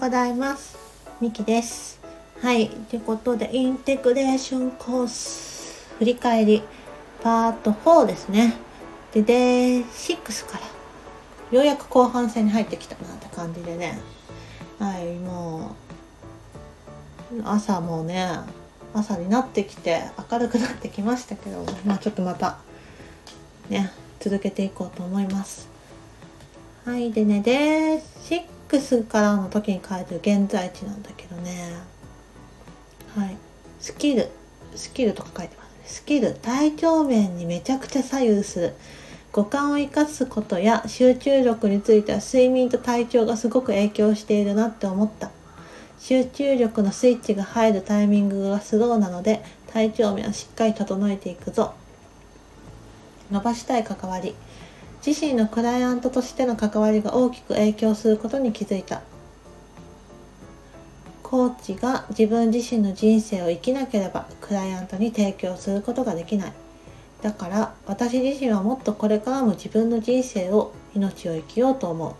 ございます。みきです。はい。ということで、インテグレーションコース振り返りパート4ですね。で、デイ6からようやく後半戦に入ってきたなって感じでね。はい、もう朝もね、朝になってきて明るくなってきましたけど、まあちょっとまたね、続けていこうと思います。はい、でね、で、6からの時に書いてる現在地なんだけどね。はい。スキル、スキルとか書いてますね。スキル、体調面にめちゃくちゃ左右する。五感を生かすことや集中力については睡眠と体調がすごく影響しているなって思った。集中力のスイッチが入るタイミングがスローなので体調面はしっかり整えていくぞ。伸ばしたい関わり。自身のクライアントとしての関わりが大きく影響することに気づいた。コーチが自分自身の人生を生きなければクライアントに提供することができない。だから私自身はもっとこれからも自分の人生を命を生きようと思う。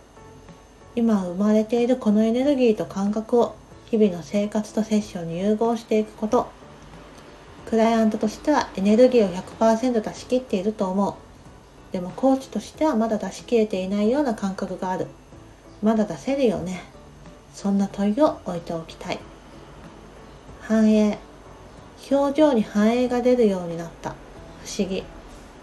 今生まれているこのエネルギーと感覚を日々の生活とセッションに融合していくこと。クライアントとしてはエネルギーを100%出し切っていると思う。でもコーチとしてはまだ出し切れていないような感覚がある。まだ出せるよね。そんな問いを置いておきたい。反映。表情に反映が出るようになった。不思議。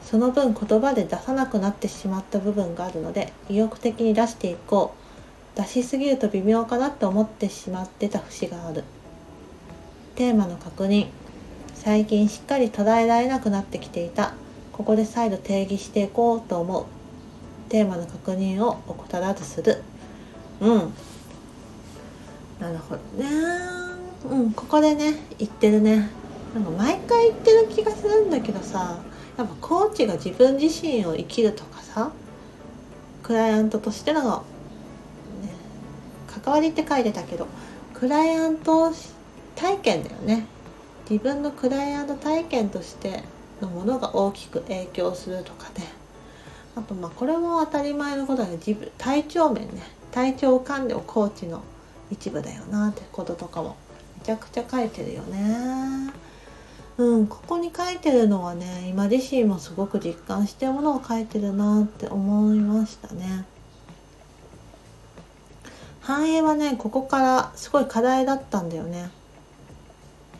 その分言葉で出さなくなってしまった部分があるので意欲的に出していこう。出しすぎると微妙かなって思ってしまってた節がある。テーマの確認。最近しっかり捉えられなくなってきていた。ここで再度定義していこうと思う。テーマの確認を怠らずする。うん。なるほどね。うん、ここでね、言ってるね。なんか毎回言ってる気がするんだけどさ、やっぱコーチが自分自身を生きるとかさ、クライアントとしての、ね、関わりって書いてたけど、クライアント体験だよね。自分のクライアント体験としてのものが大きく影響するとかね。あとまあこれも当たり前のことだけど自分体調面ね。体調管理をコーチの一部だよなってこととかもめちゃくちゃ書いてるよね。うんここに書いてるのはね今自身もすごく実感してるものを書いてるなって思いましたね。繁栄はねここからすごい課題だったんだよね。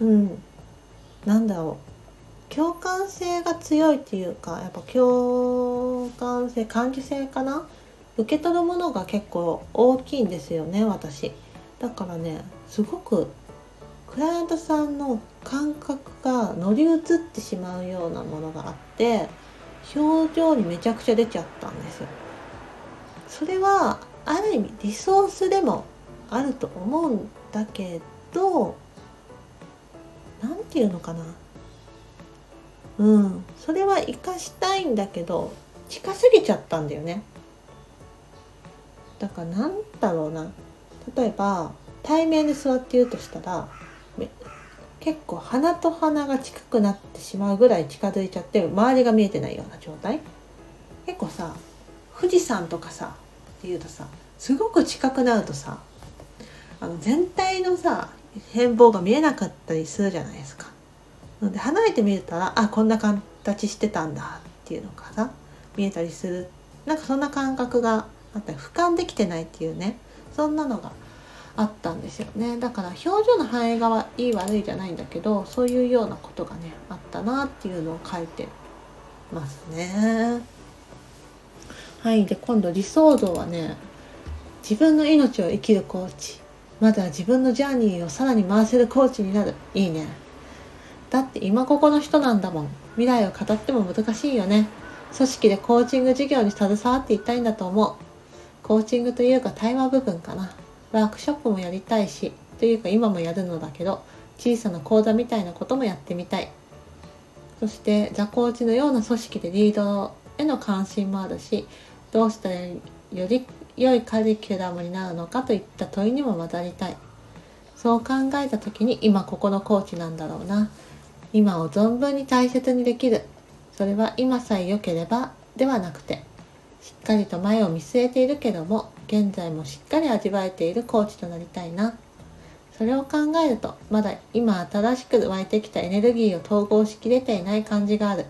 うん。なんだろう。共感性が強いっていうかやっぱ共感性感受性かな？受け取るものが結構大きいんですよね私。だからねすごくクライアントさんの感覚が乗り移ってしまうようなものがあって表情にめちゃくちゃ出ちゃったんですよ。それはある意味リソースでもあると思うんだけど何て言うのかな？うん。それは生かしたいんだけど近すぎちゃったんだよね。だからなんだろうな。例えば対面で座っているとしたら結構鼻と鼻が近くなってしまうぐらい近づいちゃって周りが見えてないような状態。結構さ富士山とかさっていうとさすごく近くなるとさあの全体のさ変貌が見えなかったりするじゃないですか。ので離れてみたらあこんな形してたんだっていうのがさ見えたりする。なんかそんな感覚があったり俯瞰できてないっていうね。そんなのがあったんですよね。だから表情の反映がいい悪いじゃないんだけどそういうようなことがねあったなっていうのを書いてますね。はい。で今度理想像はね自分の命を生きるコーチまだ自分のジャーニーをさらに回せるコーチになる。いいね。だって今ここの人なんだもん。未来を語っても難しいよね。組織でコーチング事業に携わっていきたいんだと思う。コーチングというか対話部分かな。ワークショップもやりたいしというか今もやるのだけど小さな講座みたいなこともやってみたい。そしてザコーチのような組織でリードへの関心もあるしどうしたらより良いカリキュラムになるのかといった問いにも混ざりたい。そう考えた時に今ここのコーチなんだろうな。今を存分に大切にできる。それは今さえ良ければではなくてしっかりと前を見据えているけども現在もしっかり味わえているコーチとなりたいな。それを考えるとまだ今新しく湧いてきたエネルギーを統合しきれていない感じがある。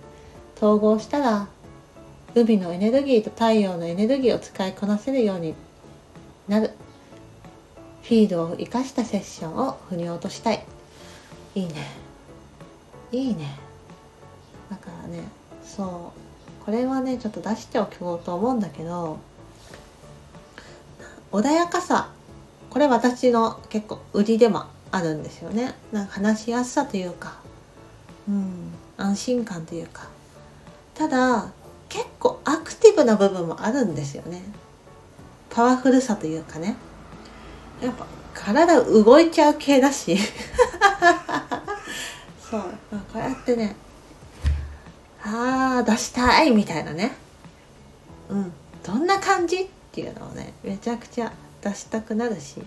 統合したら海のエネルギーと太陽のエネルギーを使いこなせるようになる。フィードを生かしたセッションを腑に落としたい。いいね。いいね。だからねそうこれはねちょっと出しておこうと思うんだけど穏やかさ。これ私の結構売りでもあるんですよね。なんか話しやすさというかうん安心感というか。ただ結構アクティブな部分もあるんですよね。パワフルさというかね。やっぱ体動いちゃう系だし。そう、こうやってねああ出したいみたいなね。うん。どんな感じっていうのをねめちゃくちゃ出したくなるし。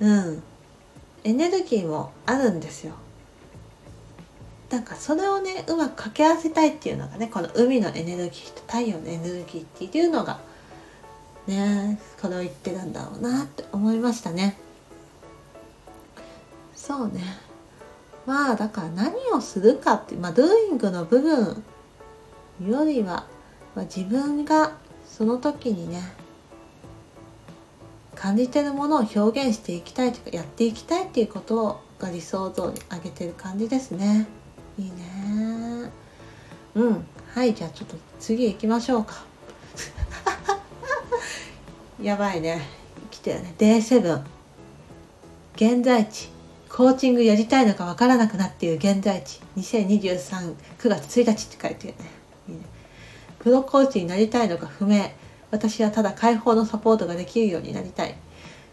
うん。エネルギーもあるんですよ。なんかそれをねうまく掛け合わせたいっていうのがねこの海のエネルギーと太陽のエネルギーっていうのがねこれを言ってるんだろうなって思いましたね。そうね。まあだから何をするかってまあドゥーイングの部分よりは、まあ、自分がその時にね感じてるものを表現していきたいというかやっていきたいっていうことをが理想像に挙げてる感じですね。いいね。うん。はいじゃあちょっと次行きましょうか。やばいね。来てるね。D7 現在地。コーチングやりたいのかわからなくなっている現在地20239月1日って書いてるねいいねプロコーチになりたいのか不明私はただ解放のサポートができるようになりたい。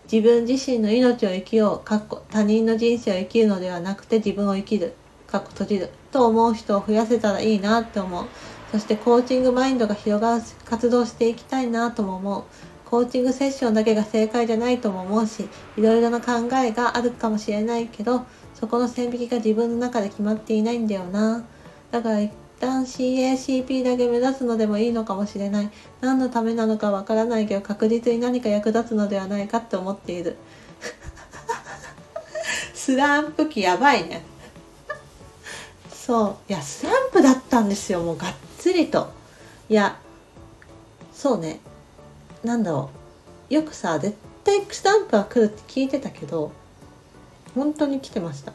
自分自身の命を生きよう、かっこ他人の人生を生きるのではなくて自分を生きる、かっこ閉じる、と思う人を増やせたらいいなって思う。そしてコーチングマインドが広がる活動していきたいなとも思う。コーチングセッションだけが正解じゃないとも思うし、いろいろな考えがあるかもしれないけど、そこの線引きが自分の中で決まっていないんだよな。だから一旦 CACP だけ目指すのでもいいのかもしれない。何のためなのかわからないけど確実に何か役立つのではないかって思っている。スランプ期やばいね。そう。いや、スランプだったんですよ。もうがっつりと。いや、そうね。なんだろう。よくさ、絶対スランプは来るって聞いてたけど、本当に来てました。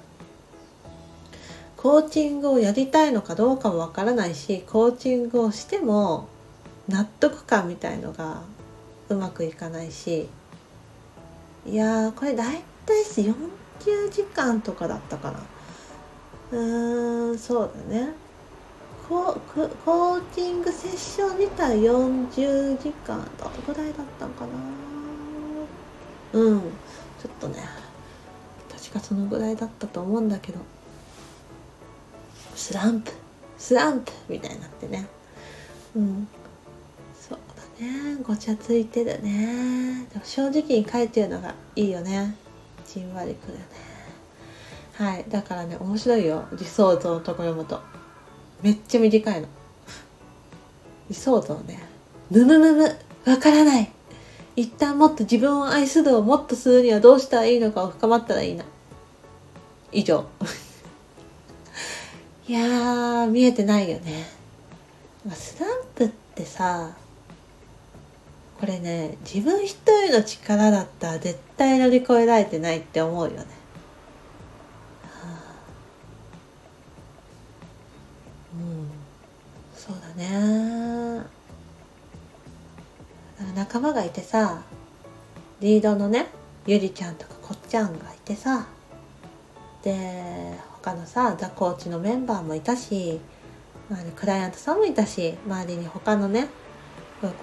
コーチングをやりたいのかどうかもわからないしコーチングをしても納得感みたいのがうまくいかないしいやーこれ大体40時間とかだったかなうーんそうだねコーチングセッション自体40時間どのぐらいだったのかな。うん。ちょっとね確かそのぐらいだったと思うんだけど。スランプ。スランプみたいにな。ってねうん。そうだね。ごちゃついてるね。でも正直に書いてるのがいいよね。じんわりくるね。はい。だからね面白いよ。理想像のとこ読むと。めっちゃ短いの。理想像ね。むむむむわからない。一旦もっと自分を愛するをもっとするにはどうしたらいいのかを深まったらいいな。以上。いやー見えてないよね。スランプってさこれね自分一人の力だったら絶対乗り越えられてないって思うよね、ね仲間がいてさリードのねゆりちゃんとかこっちゃんがいてさで他のさザ・コーチのメンバーもいたし、クライアントさんもいたし周りに他のね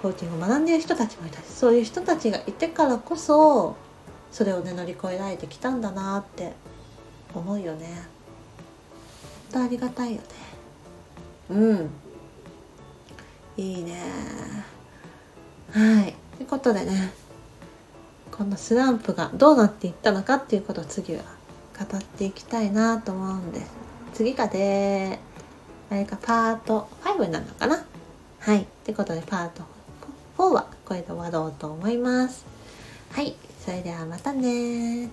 コーチングを学んでいる人たちもいたしそういう人たちがいてからこそそれをね乗り越えられてきたんだなって思うよね。本当ありがたいよね。うんいいね。はい。ということでねこのスランプがどうなっていったのかっていうことを次は語っていきたいなと思うんです。次がであれかパート5になるのかな。はい。ってことでパート日はこれで終わろうと思います。はい、それではまたね